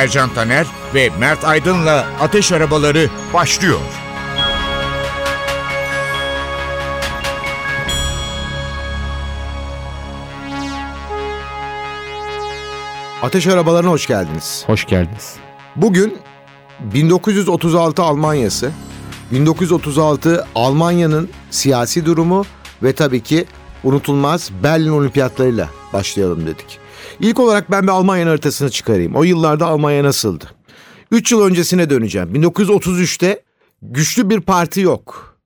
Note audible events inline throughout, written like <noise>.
Ercan Taner ve Mert Aydın'la Ateş Arabaları başlıyor. Ateş arabalarına hoş geldiniz. Hoş geldiniz. Bugün 1936 Almanya'sı, 1936 Almanya'nın siyasi durumu ve tabii ki unutulmaz Berlin Olimpiyatlarıyla başlayalım dedik. İlk olarak ben bir Almanya haritasını çıkarayım. O yıllarda Almanya nasıldı? 3 yıl öncesine döneceğim. 1933'te güçlü bir parti yok.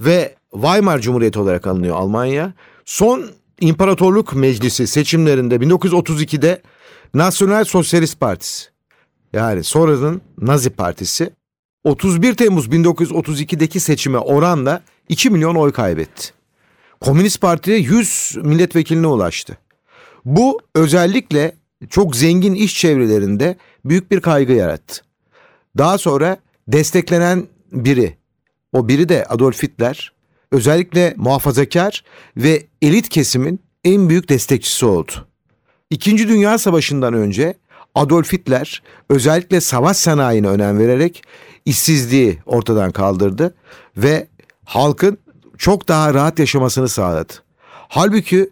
Ve Weimar Cumhuriyeti olarak anılıyor Almanya. Son İmparatorluk Meclisi seçimlerinde 1932'de Nasyonel Sosyalist Partisi yani sonradan Nazi Partisi 31 Temmuz 1932'deki seçime oranla 2 milyon oy kaybetti. Komünist Parti 100 milletvekiline ulaştı. Bu özellikle çok zengin iş çevrelerinde büyük bir kaygı yarattı. Daha sonra desteklenen biri, o biri de Adolf Hitler, özellikle muhafazakar ve elit kesimin en büyük destekçisi oldu. İkinci Dünya Savaşı'ndan önce Adolf Hitler özellikle savaş sanayine önem vererek işsizliği ortadan kaldırdı ve halkın çok daha rahat yaşamasını sağladı. Halbuki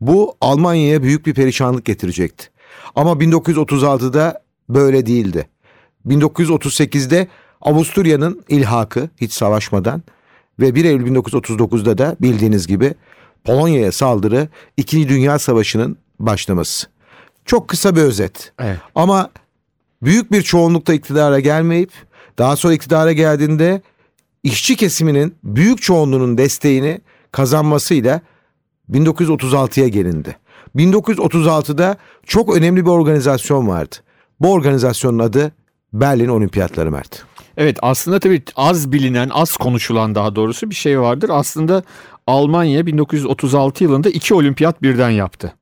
bu Almanya'ya büyük bir perişanlık getirecekti. Ama 1936'da böyle değildi. 1938'de Avusturya'nın ilhakı hiç savaşmadan ve 1 Eylül 1939'da da bildiğiniz gibi Polonya'ya saldırı 2. Dünya Savaşı'nın başlaması. Çok kısa bir özet. Evet. Ama büyük bir çoğunlukta iktidara gelmeyip daha sonra iktidara geldiğinde işçi kesiminin büyük çoğunluğunun desteğini kazanmasıyla 1936'ya gelindi. 1936'da çok önemli bir organizasyon vardı. Bu organizasyonun adı Berlin Olimpiyatları Mert. Evet aslında tabii az bilinen, az konuşulan daha doğrusu bir şey vardır. Aslında Almanya 1936 yılında iki olimpiyat birden yaptı.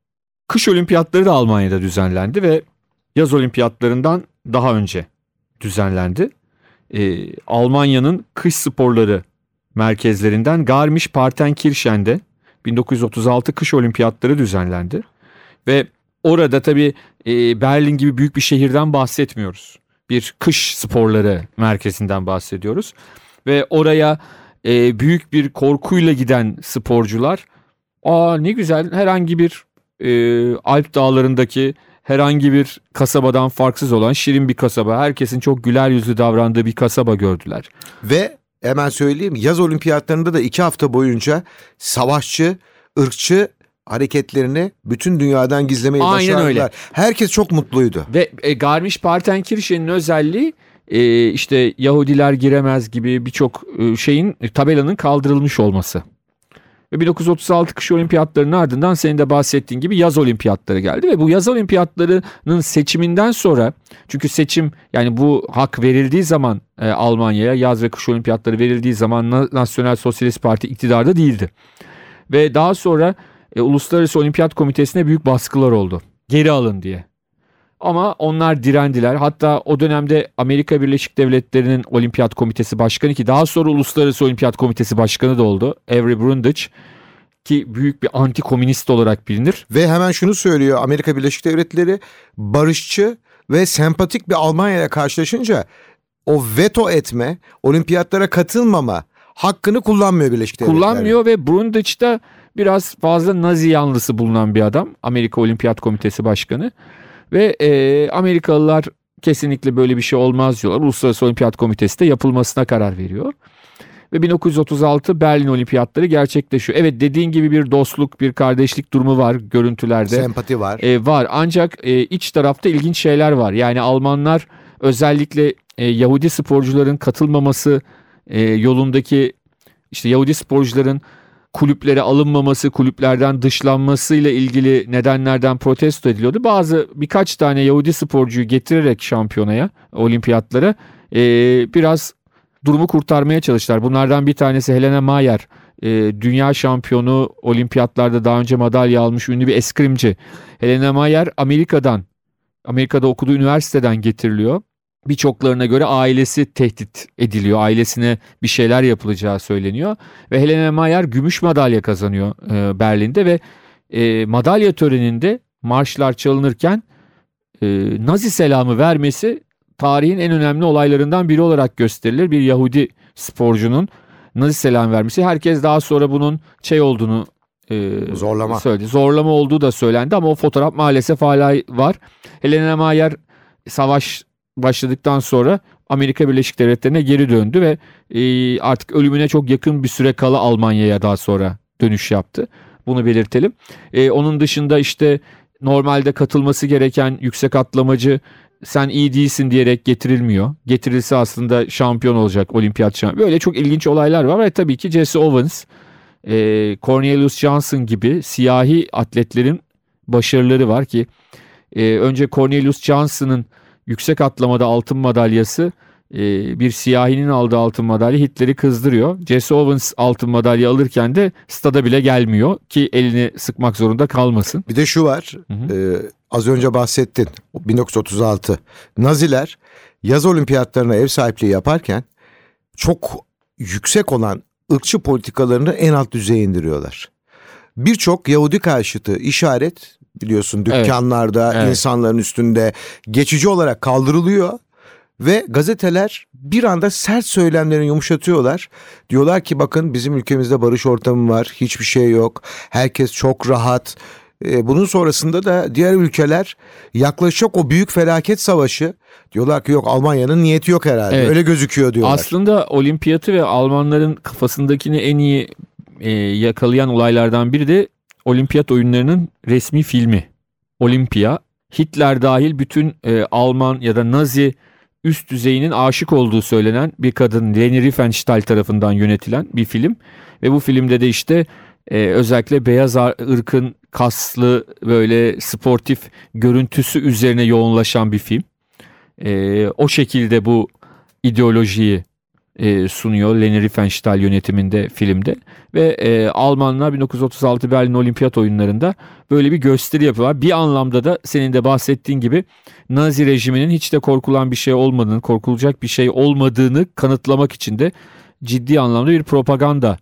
Kış olimpiyatları da Almanya'da düzenlendi ve yaz olimpiyatlarından daha önce düzenlendi. Ee, Almanya'nın kış sporları merkezlerinden Garmisch-Partenkirchen'de 1936 kış olimpiyatları düzenlendi. Ve orada tabii e, Berlin gibi büyük bir şehirden bahsetmiyoruz. Bir kış sporları merkezinden bahsediyoruz. Ve oraya e, büyük bir korkuyla giden sporcular aa ne güzel herhangi bir e, Alp dağlarındaki herhangi bir kasabadan farksız olan şirin bir kasaba. Herkesin çok güler yüzlü davrandığı bir kasaba gördüler. Ve hemen söyleyeyim yaz olimpiyatlarında da iki hafta boyunca savaşçı, ırkçı hareketlerini bütün dünyadan gizlemeyi Aynen başardılar. öyle. Herkes çok mutluydu. Ve e, Garmisch-Partenkirchen'in özelliği e, işte Yahudiler giremez gibi birçok e, şeyin e, tabelanın kaldırılmış olması. Ve 1936 kış olimpiyatlarının ardından senin de bahsettiğin gibi yaz olimpiyatları geldi ve bu yaz olimpiyatlarının seçiminden sonra çünkü seçim yani bu hak verildiği zaman e, Almanya'ya yaz ve kış olimpiyatları verildiği zaman Na- Nasyonel Sosyalist Parti iktidarda değildi. Ve daha sonra e, Uluslararası Olimpiyat Komitesi'ne büyük baskılar oldu. Geri alın diye. Ama onlar direndiler. Hatta o dönemde Amerika Birleşik Devletleri'nin Olimpiyat Komitesi Başkanı ki daha sonra Uluslararası Olimpiyat Komitesi Başkanı da oldu. Avery Brundage ki büyük bir anti-komünist olarak bilinir. Ve hemen şunu söylüyor Amerika Birleşik Devletleri barışçı ve sempatik bir Almanya ile karşılaşınca o veto etme, olimpiyatlara katılmama hakkını kullanmıyor Birleşik Devletler. Kullanmıyor ve Brundage da biraz fazla Nazi yanlısı bulunan bir adam. Amerika Olimpiyat Komitesi Başkanı. Ve e, Amerikalılar kesinlikle böyle bir şey olmaz diyorlar. Uluslararası Olimpiyat Komitesi de yapılmasına karar veriyor. Ve 1936 Berlin Olimpiyatları gerçekleşiyor. Evet dediğin gibi bir dostluk, bir kardeşlik durumu var görüntülerde. Sempati var. E, var ancak e, iç tarafta ilginç şeyler var. Yani Almanlar özellikle e, Yahudi sporcuların katılmaması e, yolundaki işte Yahudi sporcuların kulüplere alınmaması, kulüplerden dışlanmasıyla ilgili nedenlerden protesto ediliyordu. Bazı birkaç tane Yahudi sporcuyu getirerek şampiyonaya, olimpiyatlara e, biraz durumu kurtarmaya çalıştılar. Bunlardan bir tanesi Helena Mayer. E, dünya şampiyonu olimpiyatlarda daha önce madalya almış ünlü bir eskrimci. Helena Mayer Amerika'dan, Amerika'da okuduğu üniversiteden getiriliyor birçoklarına göre ailesi tehdit ediliyor. Ailesine bir şeyler yapılacağı söyleniyor. Ve Helena Mayer gümüş madalya kazanıyor e, Berlin'de ve e, madalya töreninde marşlar çalınırken e, Nazi selamı vermesi tarihin en önemli olaylarından biri olarak gösterilir. Bir Yahudi sporcunun Nazi selam vermesi. Herkes daha sonra bunun şey olduğunu e, zorlama söyledi. Zorlama olduğu da söylendi ama o fotoğraf maalesef hala var. Helena Mayer savaş başladıktan sonra Amerika Birleşik Devletleri'ne geri döndü ve e, artık ölümüne çok yakın bir süre kala Almanya'ya daha sonra dönüş yaptı. Bunu belirtelim. E, onun dışında işte normalde katılması gereken yüksek atlamacı sen iyi değilsin diyerek getirilmiyor. Getirilse aslında şampiyon olacak olimpiyat şampiyonu. Böyle çok ilginç olaylar var ve tabii ki Jesse Owens, e, Cornelius Johnson gibi siyahi atletlerin başarıları var ki önce Cornelius Johnson'ın yüksek atlamada altın madalyası e, bir siyahinin aldığı altın madalya Hitler'i kızdırıyor. Jesse Owens altın madalya alırken de stada bile gelmiyor ki elini sıkmak zorunda kalmasın. Bir de şu var hı hı. E, az önce bahsettin 1936 Naziler yaz olimpiyatlarına ev sahipliği yaparken çok yüksek olan ırkçı politikalarını en alt düzeye indiriyorlar. Birçok Yahudi karşıtı işaret biliyorsun dükkanlarda evet. insanların üstünde geçici olarak kaldırılıyor ve gazeteler bir anda sert söylemlerini yumuşatıyorlar. Diyorlar ki bakın bizim ülkemizde barış ortamı var, hiçbir şey yok. Herkes çok rahat. Ee, bunun sonrasında da diğer ülkeler yaklaşacak o büyük felaket savaşı diyorlar ki yok Almanya'nın niyeti yok herhalde. Evet. Öyle gözüküyor diyorlar. Aslında olimpiyatı ve Almanların kafasındakini en iyi e, yakalayan olaylardan biri de olimpiyat oyunlarının resmi filmi. Olimpia. Hitler dahil bütün e, Alman ya da Nazi üst düzeyinin aşık olduğu söylenen bir kadın Leni Riefenstahl tarafından yönetilen bir film. Ve bu filmde de işte e, özellikle beyaz ırkın kaslı böyle sportif görüntüsü üzerine yoğunlaşan bir film. E, o şekilde bu ideolojiyi e, sunuyor Leni Riefenstahl yönetiminde filmde ve e, Almanlar 1936 Berlin Olimpiyat oyunlarında böyle bir gösteri yapıyorlar. Bir anlamda da senin de bahsettiğin gibi Nazi rejiminin hiç de korkulan bir şey olmadığını, korkulacak bir şey olmadığını kanıtlamak için de ciddi anlamda bir propaganda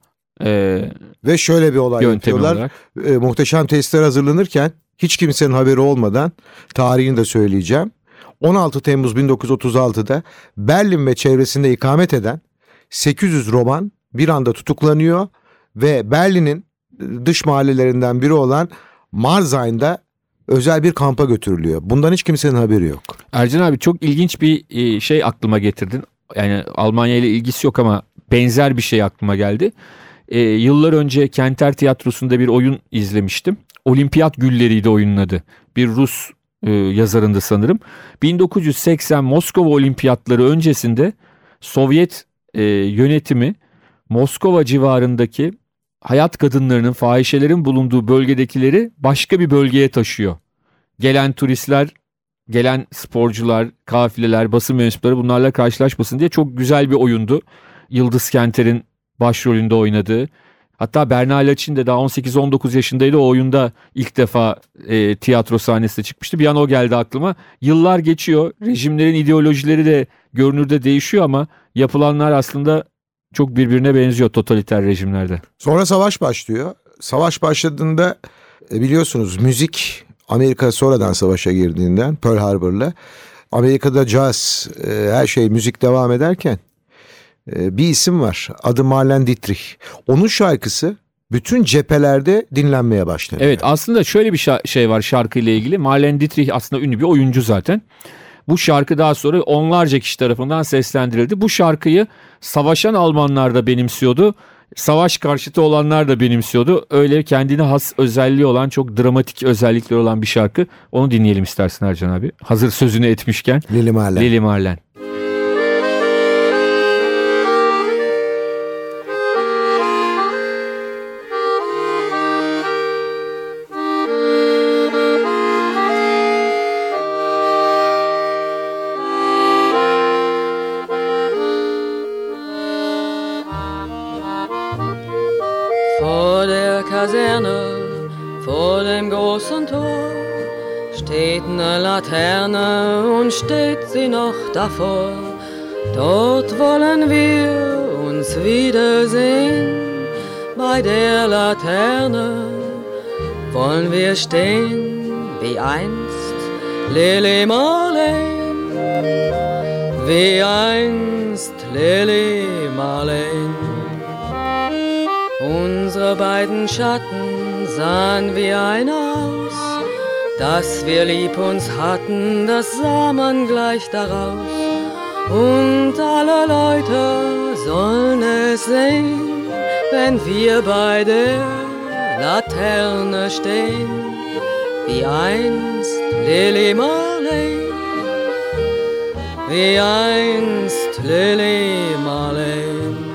e, ve şöyle bir olay yapıyorlar. E, muhteşem testler hazırlanırken hiç kimsenin haberi olmadan tarihini de söyleyeceğim. 16 Temmuz 1936'da Berlin ve çevresinde ikamet eden 800 roman bir anda tutuklanıyor ve Berlin'in dış mahallelerinden biri olan Marzayn'da özel bir kampa götürülüyor. Bundan hiç kimsenin haberi yok. Ercan abi çok ilginç bir e, şey aklıma getirdin. Yani Almanya ile ilgisi yok ama benzer bir şey aklıma geldi. Ee, yıllar önce Kenter Tiyatrosu'nda bir oyun izlemiştim. Olimpiyat Gülleriydi oyunun adı. Bir Rus e, yazarındı sanırım. 1980 Moskova Olimpiyatları öncesinde Sovyet e, yönetimi Moskova civarındaki hayat kadınlarının, fahişelerin bulunduğu bölgedekileri başka bir bölgeye taşıyor. Gelen turistler, gelen sporcular, kafileler, basın mensupları bunlarla karşılaşmasın diye çok güzel bir oyundu. Yıldız Kenter'in başrolünde oynadığı. Hatta Bernal Açin de daha 18-19 yaşındaydı o oyunda ilk defa e, tiyatro sahnesine çıkmıştı. Bir an o geldi aklıma. Yıllar geçiyor. Rejimlerin ideolojileri de görünürde değişiyor ama yapılanlar aslında çok birbirine benziyor totaliter rejimlerde. Sonra savaş başlıyor. Savaş başladığında e, biliyorsunuz müzik Amerika sonradan savaşa girdiğinden Pearl Harbor'la Amerika'da jazz e, her şey müzik devam ederken ee, bir isim var. Adı Marlene Dietrich. Onun şarkısı bütün cephelerde dinlenmeye başladı. Evet aslında şöyle bir şey var şarkıyla ilgili. Marlene Dietrich aslında ünlü bir oyuncu zaten. Bu şarkı daha sonra onlarca kişi tarafından seslendirildi. Bu şarkıyı savaşan Almanlar da benimsiyordu. Savaş karşıtı olanlar da benimsiyordu. Öyle kendine has özelliği olan çok dramatik özellikleri olan bir şarkı. Onu dinleyelim istersin Ercan abi. Hazır sözünü etmişken. Lili Marlen. Lili Marlen. Tor steht ne Laterne und steht sie noch davor. Dort wollen wir uns wiedersehen. Bei der Laterne wollen wir stehen wie einst Lily Marlene, wie einst Lily Marlene. Unsere beiden Schatten sahen wie ein aus, dass wir lieb uns hatten, das sah man gleich daraus. Und alle Leute sollen es sehen, wenn wir bei der Laterne stehen, wie einst Lily Marley, wie einst Lily Marley.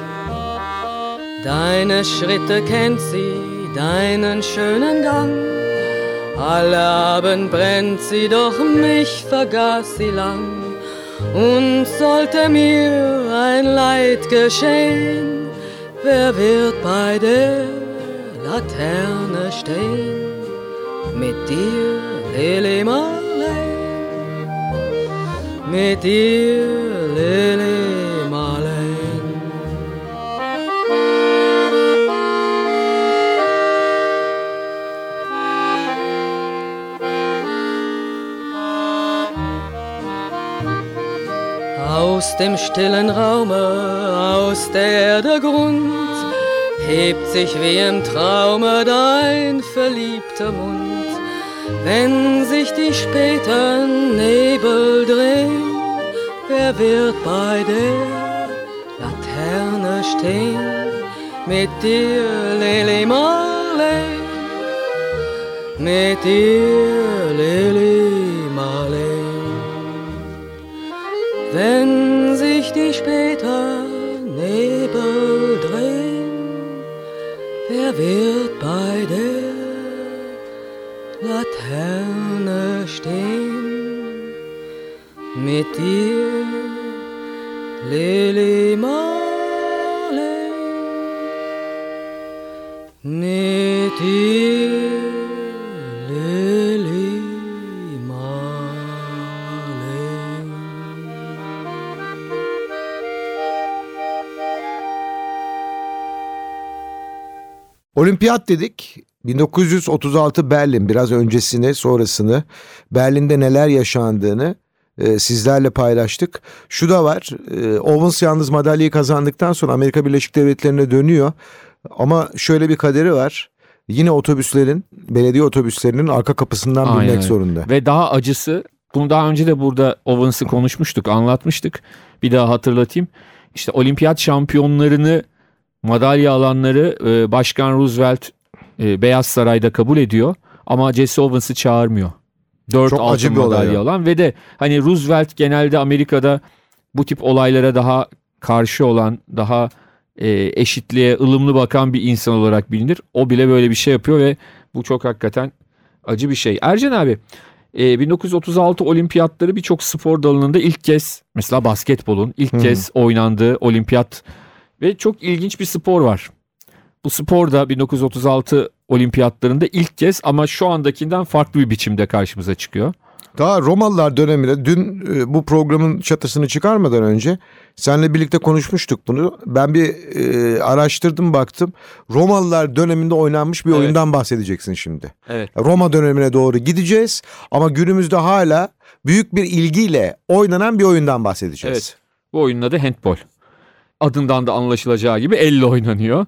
Deine Schritte kennt sie, deinen schönen Gang. Alle Abend brennt sie, doch mich vergaß sie lang. Und sollte mir ein Leid geschehen, wer wird bei der Laterne stehen? Mit dir, Lily Marley, mit dir, Lily Marley. Aus dem stillen Raume, aus der der Grund, hebt sich wie im Traume dein verliebter Mund. Wenn sich die späten Nebel drehen, wer wird bei der Laterne stehen? Mit dir, Lily Marley, mit dir, Lily Wenn sich die später Nebel drehen, wer wird bei der Laterne stehen? Mit dir, Lily Marley, mit dir, Olimpiyat dedik. 1936 Berlin biraz öncesini sonrasını Berlin'de neler yaşandığını e, sizlerle paylaştık. Şu da var e, Owens yalnız madalyayı kazandıktan sonra Amerika Birleşik Devletleri'ne dönüyor. Ama şöyle bir kaderi var. Yine otobüslerin belediye otobüslerinin arka kapısından Aynen binmek zorunda. Ve daha acısı bunu daha önce de burada Owens'ı konuşmuştuk, anlatmıştık. Bir daha hatırlatayım. İşte olimpiyat şampiyonlarını madalya alanları e, Başkan Roosevelt e, Beyaz Saray'da kabul ediyor ama Jesse Owens'ı çağırmıyor. Dört Çok acı altın madalya ya. alan ve de hani Roosevelt genelde Amerika'da bu tip olaylara daha karşı olan, daha e, eşitliğe ılımlı bakan bir insan olarak bilinir. O bile böyle bir şey yapıyor ve bu çok hakikaten acı bir şey. Ercan abi e, 1936 olimpiyatları birçok spor dalında ilk kez mesela basketbolun ilk hı. kez oynandığı olimpiyat ve çok ilginç bir spor var. Bu spor da 1936 olimpiyatlarında ilk kez ama şu andakinden farklı bir biçimde karşımıza çıkıyor. Daha Romalılar döneminde dün e, bu programın çatısını çıkarmadan önce seninle birlikte konuşmuştuk bunu. Ben bir e, araştırdım baktım. Romalılar döneminde oynanmış bir Evet. oyundan bahsedeceksin şimdi. Evet. Roma dönemine doğru gideceğiz ama günümüzde hala büyük bir ilgiyle oynanan bir oyundan bahsedeceğiz. Evet. Bu oyunun adı handball. Adından da anlaşılacağı gibi elle oynanıyor.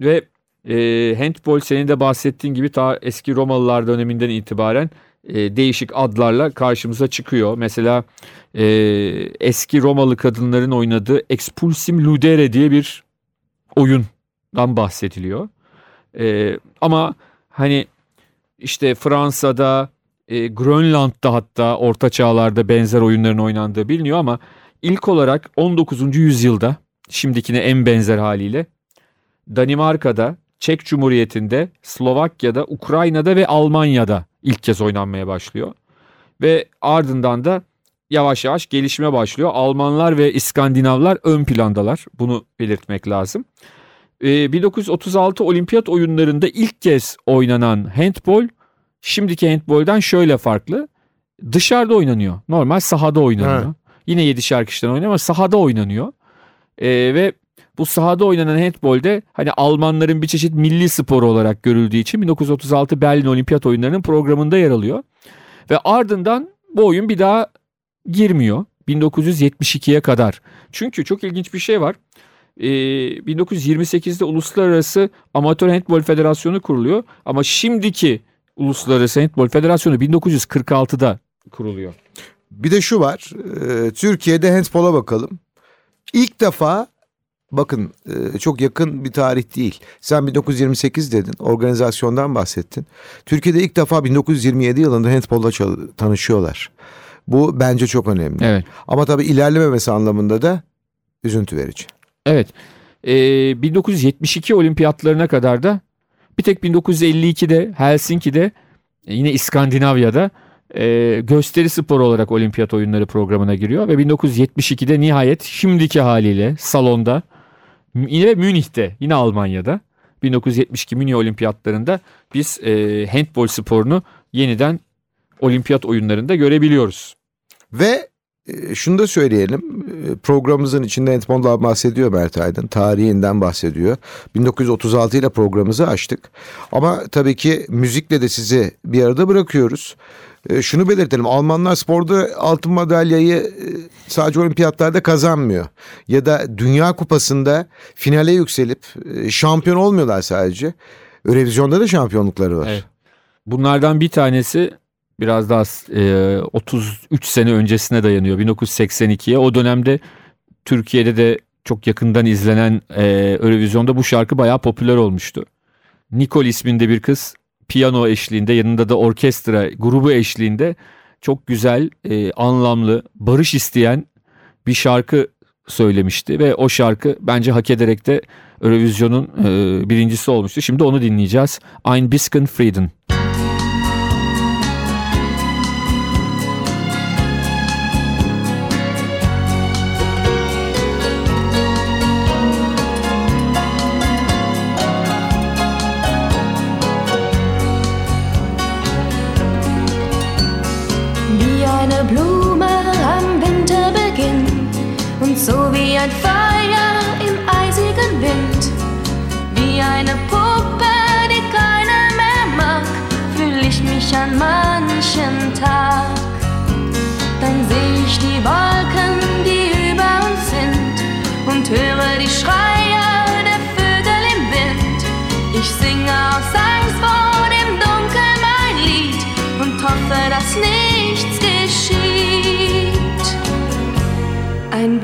Ve e, handball senin de bahsettiğin gibi ta eski Romalılar döneminden itibaren e, değişik adlarla karşımıza çıkıyor. Mesela e, eski Romalı kadınların oynadığı Expulsim Ludere diye bir oyundan bahsediliyor. E, ama hani işte Fransa'da, e, Grönland'da hatta orta çağlarda benzer oyunların oynandığı biliniyor ama ilk olarak 19. yüzyılda şimdikine en benzer haliyle Danimarka'da, Çek Cumhuriyeti'nde, Slovakya'da, Ukrayna'da ve Almanya'da ilk kez oynanmaya başlıyor. Ve ardından da yavaş yavaş gelişime başlıyor. Almanlar ve İskandinavlar ön plandalar. Bunu belirtmek lazım. Ee, 1936 olimpiyat oyunlarında ilk kez oynanan handball şimdiki handbolden şöyle farklı. Dışarıda oynanıyor. Normal sahada oynanıyor. Ha. Yine 7'şer kişiden oynanıyor ama sahada oynanıyor. Ee, ve bu sahada oynanan handbolde hani Almanların bir çeşit milli sporu olarak görüldüğü için 1936 Berlin Olimpiyat Oyunları'nın programında yer alıyor. Ve ardından bu oyun bir daha girmiyor 1972'ye kadar. Çünkü çok ilginç bir şey var. Ee, 1928'de Uluslararası Amatör Handbol Federasyonu kuruluyor ama şimdiki Uluslararası Handbol Federasyonu 1946'da kuruluyor. Bir de şu var. e, Türkiye'de handbola bakalım. İlk defa bakın e, çok yakın bir tarih değil. Sen 1928 dedin. Organizasyondan bahsettin. Türkiye'de ilk defa 1927 yılında handbolla çal- tanışıyorlar. Bu bence çok önemli. Evet. Ama tabii ilerlememesi anlamında da üzüntü verici. Evet. Ee, 1972 olimpiyatlarına kadar da bir tek 1952'de Helsinki'de e, yine İskandinavya'da e, gösteri sporu olarak olimpiyat oyunları programına giriyor ve 1972'de nihayet şimdiki haliyle salonda yine Münih'te yine Almanya'da 1972 Münih olimpiyatlarında biz e, handbol sporunu yeniden olimpiyat oyunlarında görebiliyoruz. Ve e, şunu da söyleyelim. e, Programımızın içinde handboldan bahsediyor Mert Aydın. Tarihinden bahsediyor. 1936 ile programımızı açtık. Ama tabii ki müzikle de sizi bir arada bırakıyoruz. E, Şunu belirtelim. Almanlar sporda altın madalyayı e, sadece olimpiyatlarda kazanmıyor. Ya da Dünya Kupası'nda finale yükselip e, şampiyon olmuyorlar sadece. Eurovizyonda da şampiyonlukları var. Evet. Bunlardan bir tanesi biraz daha e, 33 sene öncesine dayanıyor 1982'ye. O dönemde Türkiye'de de çok yakından izlenen e, Eurovizyonda bu şarkı bayağı popüler olmuştu. Nicole isminde bir kız piyano eşliğinde yanında da orkestra grubu eşliğinde çok güzel, e, anlamlı, barış isteyen bir şarkı söylemişti ve o şarkı bence hak ederek de Eurovizyon'un e, birincisi olmuştu. Şimdi onu dinleyeceğiz. Ein bisschen Frieden.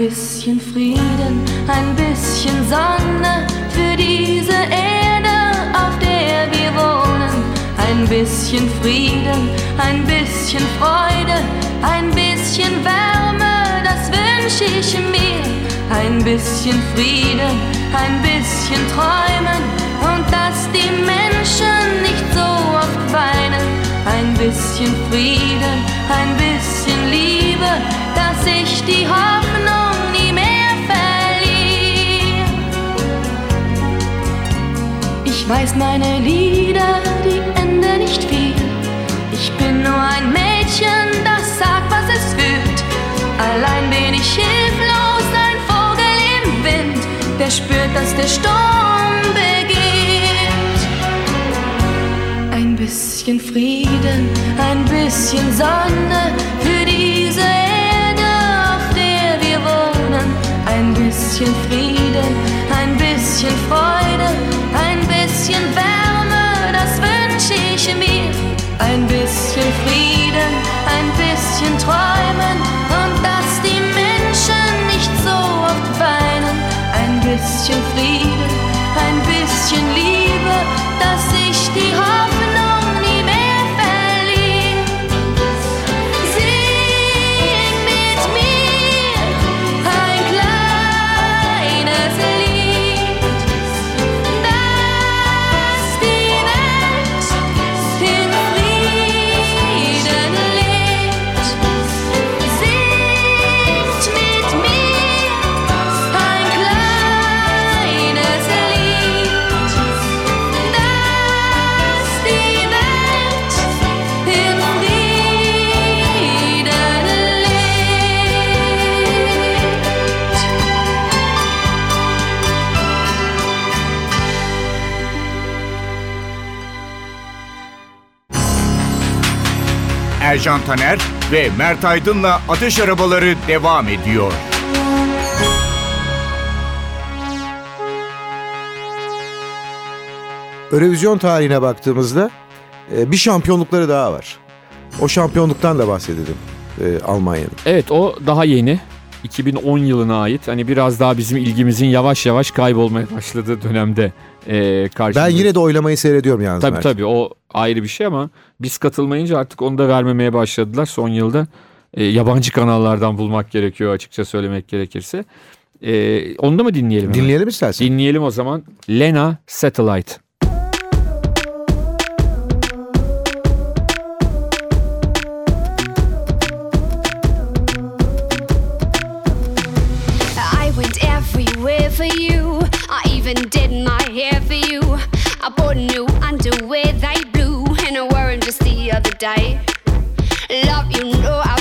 Bisschen Frieden, ein bisschen Sonne für diese Erde, auf der wir wohnen. Ein bisschen Frieden, ein bisschen Freude, ein bisschen Wärme, das wünsche ich mir. Ein bisschen Frieden, ein bisschen Träumen und dass die Menschen nicht so oft weinen. Ein bisschen Frieden, ein bisschen Liebe, dass ich die Hoffnung Ich weiß meine Lieder, die enden nicht viel. Ich bin nur ein Mädchen, das sagt, was es fühlt. Allein bin ich hilflos, ein Vogel im Wind, der spürt, dass der Sturm beginnt. Ein bisschen Frieden, ein bisschen Sonne Ercan Taner ve Mert Aydın'la Ateş Arabaları devam ediyor. Eurovision tarihine baktığımızda e, bir şampiyonlukları daha var. O şampiyonluktan da bahsedelim e, Almanya'nın. Evet o daha yeni. 2010 yılına ait. Hani biraz daha bizim ilgimizin yavaş yavaş kaybolmaya başladığı dönemde e, karşımıza. Ben yine de oylamayı seyrediyorum yalnız Tabii Mert. tabii o ayrı bir şey ama biz katılmayınca artık onu da vermemeye başladılar son yılda. E, yabancı kanallardan bulmak gerekiyor açıkça söylemek gerekirse. E, onu da mı dinleyelim? hemen? Dinleyelim istersen. Dinleyelim o zaman. Lena Satellite. die. Love, you know I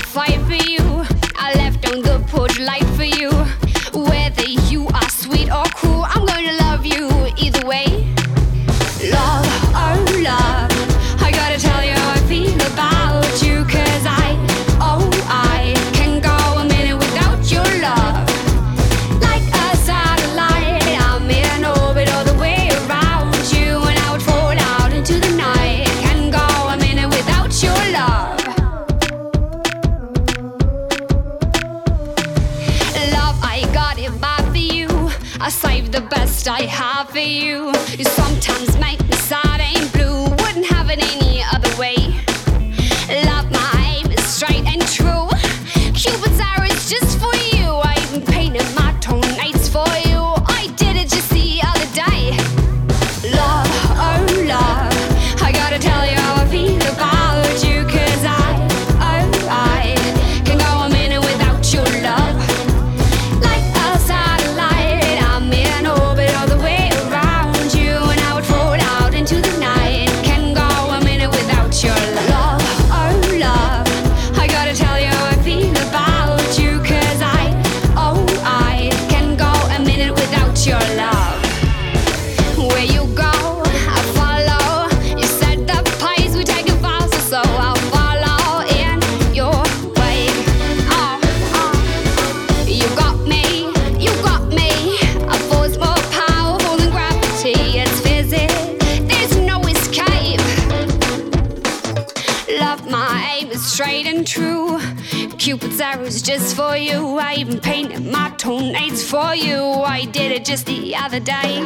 it just the other day.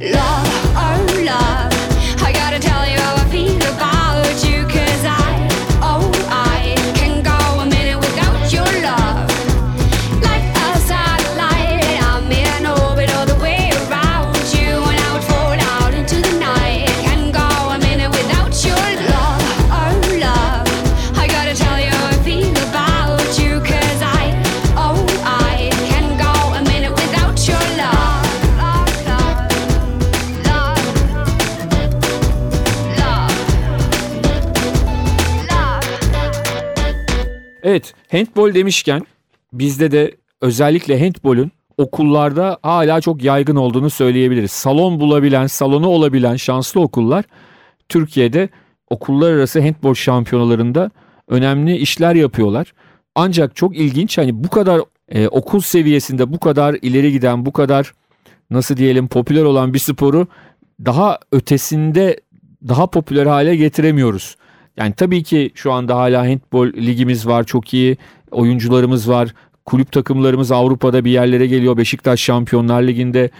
Love, Handbol demişken bizde de özellikle handbolün okullarda hala çok yaygın olduğunu söyleyebiliriz. Salon bulabilen, salonu olabilen şanslı okullar Türkiye'de okullar arası handbol şampiyonalarında önemli işler yapıyorlar. Ancak çok ilginç hani bu kadar e, okul seviyesinde bu kadar ileri giden, bu kadar nasıl diyelim popüler olan bir sporu daha ötesinde daha popüler hale getiremiyoruz. Yani tabii ki şu anda hala handbol ligimiz var, çok iyi oyuncularımız var. Kulüp takımlarımız Avrupa'da bir yerlere geliyor. Beşiktaş Şampiyonlar Ligi'nde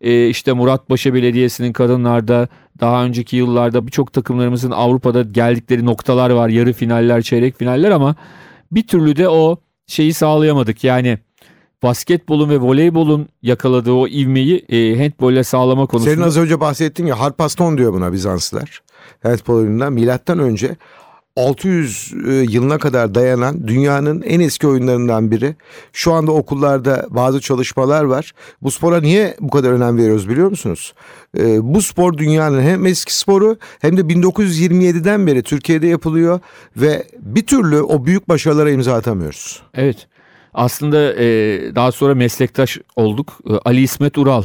e, işte Muratpaşa Belediyesi'nin kadınlarda daha önceki yıllarda birçok takımlarımızın Avrupa'da geldikleri noktalar var. Yarı finaller, çeyrek finaller ama bir türlü de o şeyi sağlayamadık. Yani basketbolun ve voleybolun yakaladığı o ivmeyi e, handbolle sağlama konusunda. Senin az önce bahsettin ya Harpaston diyor buna Bizanslılar. Handbol oyunundan milattan önce 600 e, yılına kadar dayanan dünyanın en eski oyunlarından biri. Şu anda okullarda bazı çalışmalar var. Bu spora niye bu kadar önem veriyoruz biliyor musunuz? E, bu spor dünyanın hem eski sporu hem de 1927'den beri Türkiye'de yapılıyor ve bir türlü o büyük başarılara imza atamıyoruz. Evet. Aslında e, daha sonra meslektaş olduk. E, Ali İsmet Ural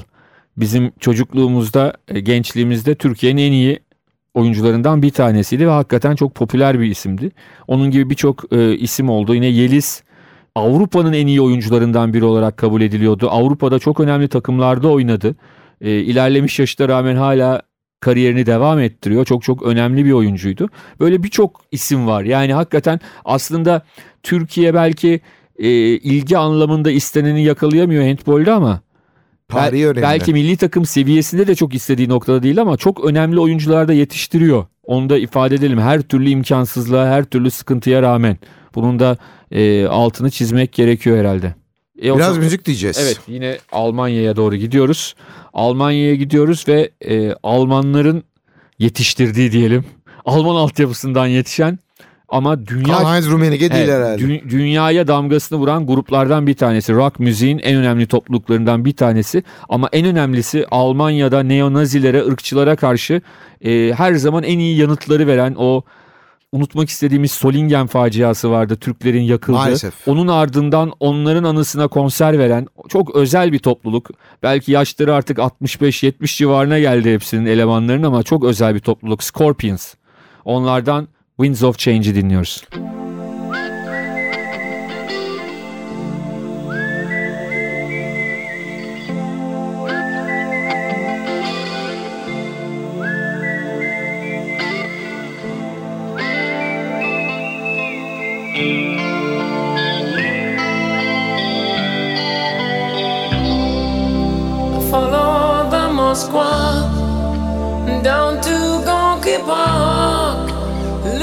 bizim çocukluğumuzda, e, gençliğimizde Türkiye'nin en iyi oyuncularından bir tanesiydi ve hakikaten çok popüler bir isimdi. Onun gibi birçok e, isim oldu. Yine Yeliz Avrupa'nın en iyi oyuncularından biri olarak kabul ediliyordu. Avrupa'da çok önemli takımlarda oynadı. E, ilerlemiş yaşına rağmen hala kariyerini devam ettiriyor. Çok çok önemli bir oyuncuydu. Böyle birçok isim var. Yani hakikaten aslında Türkiye belki e, ilgi anlamında isteneni yakalayamıyor handbolda ama Tarihi önemli. belki milli takım seviyesinde de çok istediği noktada değil ama çok önemli oyuncular da yetiştiriyor. Onu da ifade edelim. Her türlü imkansızlığa, her türlü sıkıntıya rağmen. Bunun da e, altını çizmek gerekiyor herhalde. E, Biraz zaman- müzik diyeceğiz. Evet yine Almanya'ya doğru gidiyoruz. Almanya'ya gidiyoruz ve e, Almanların yetiştirdiği diyelim. Alman altyapısından yetişen ama dünya Karl-Heinz Rummenigge değil Evet, herhalde. dü- dünyaya damgasını vuran gruplardan bir tanesi. Rock müziğin en önemli topluluklarından bir tanesi. Ama en önemlisi Almanya'da neonazilere, ırkçılara karşı e, her zaman en iyi yanıtları veren o unutmak istediğimiz Solingen faciası vardı. Türklerin yakıldığı. Maalesef. Onun ardından onların anısına konser veren çok özel bir topluluk. Belki yaşları artık 65-70 civarına geldi hepsinin elemanların ama çok özel bir topluluk. Scorpions. Onlardan Winds of Change'i dinliyoruz. follow the Moskva down to Gonky Park,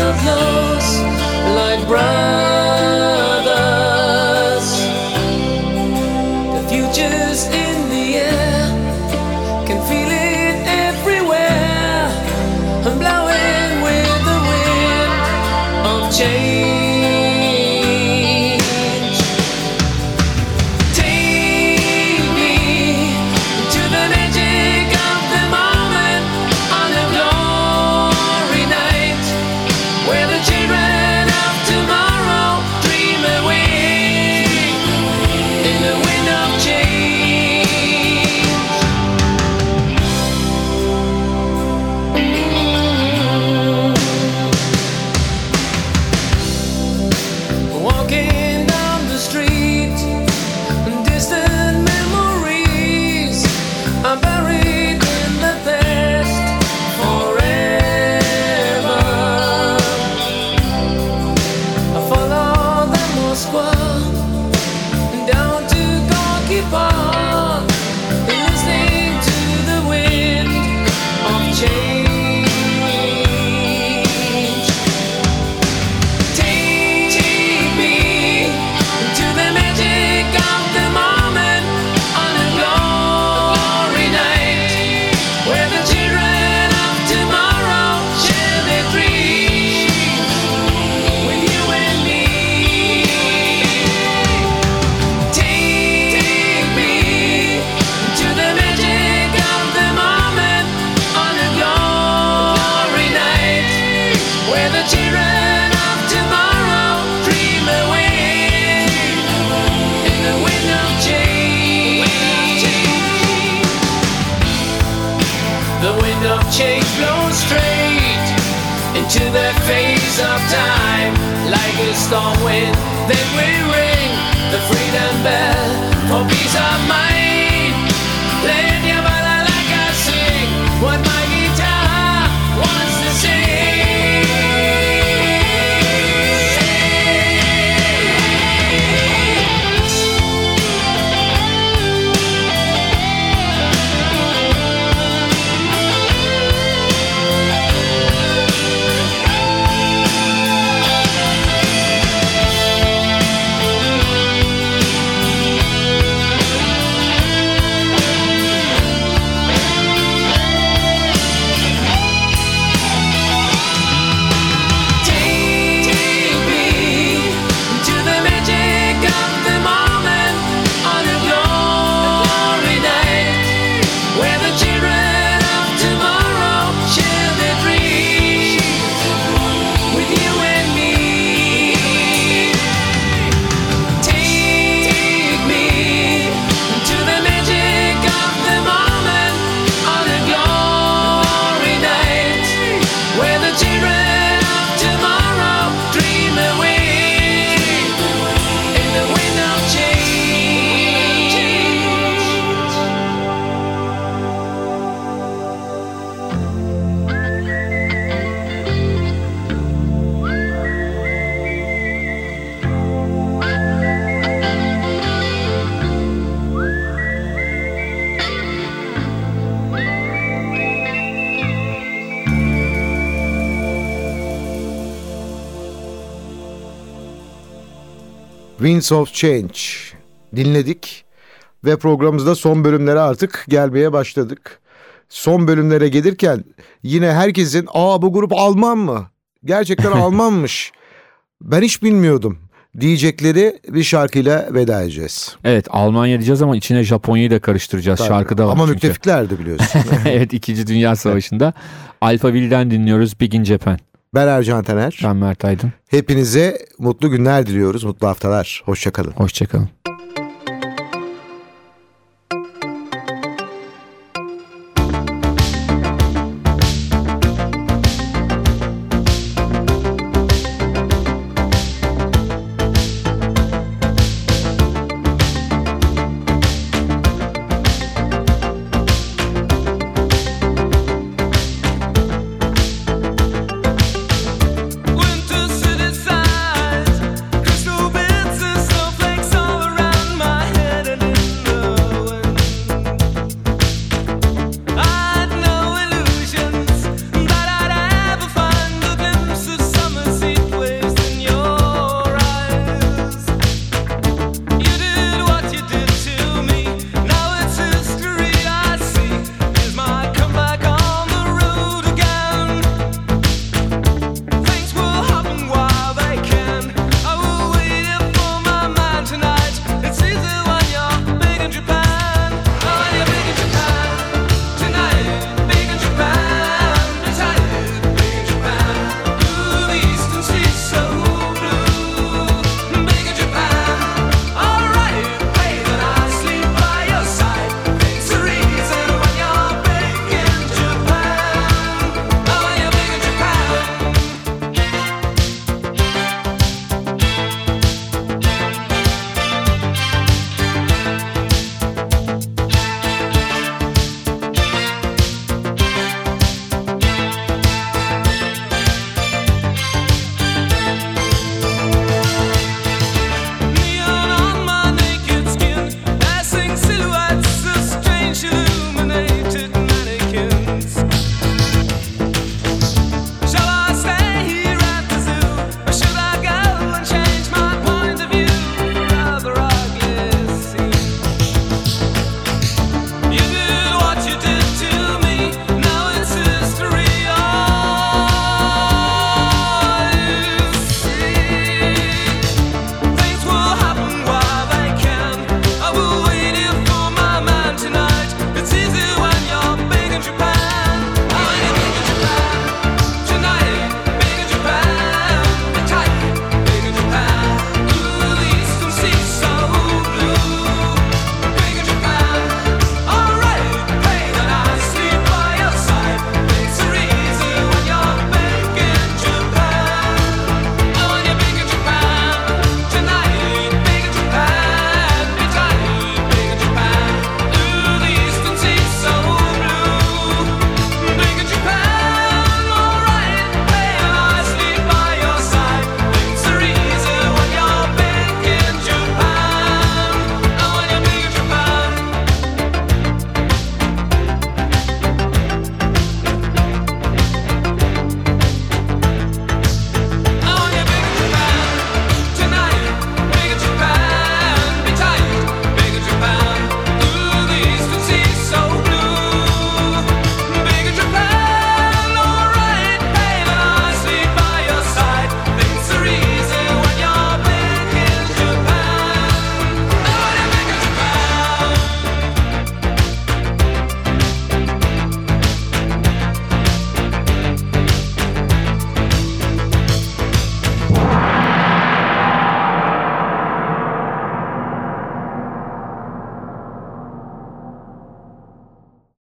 of yours like brown. Winds of Change dinledik ve programımızda son bölümlere artık gelmeye başladık. Son bölümlere gelirken yine herkesin aa bu grup Alman mı? Gerçekten <laughs> Almanmış. Ben hiç bilmiyordum diyecekleri bir şarkıyla veda edeceğiz. Evet Almanya diyeceğiz ama içine Japonya'yı da karıştıracağız. Tabii. Şarkıda var Ama çünkü. müttefiklerdi biliyorsun. <laughs> evet 2. Dünya Savaşı'nda. Alphaville'den dinliyoruz Big in Japan. Ben Ercan Taner. Ben Mert Aydın. Hepinize mutlu günler diliyoruz, mutlu haftalar. Hoşçakalın. Hoşçakalın.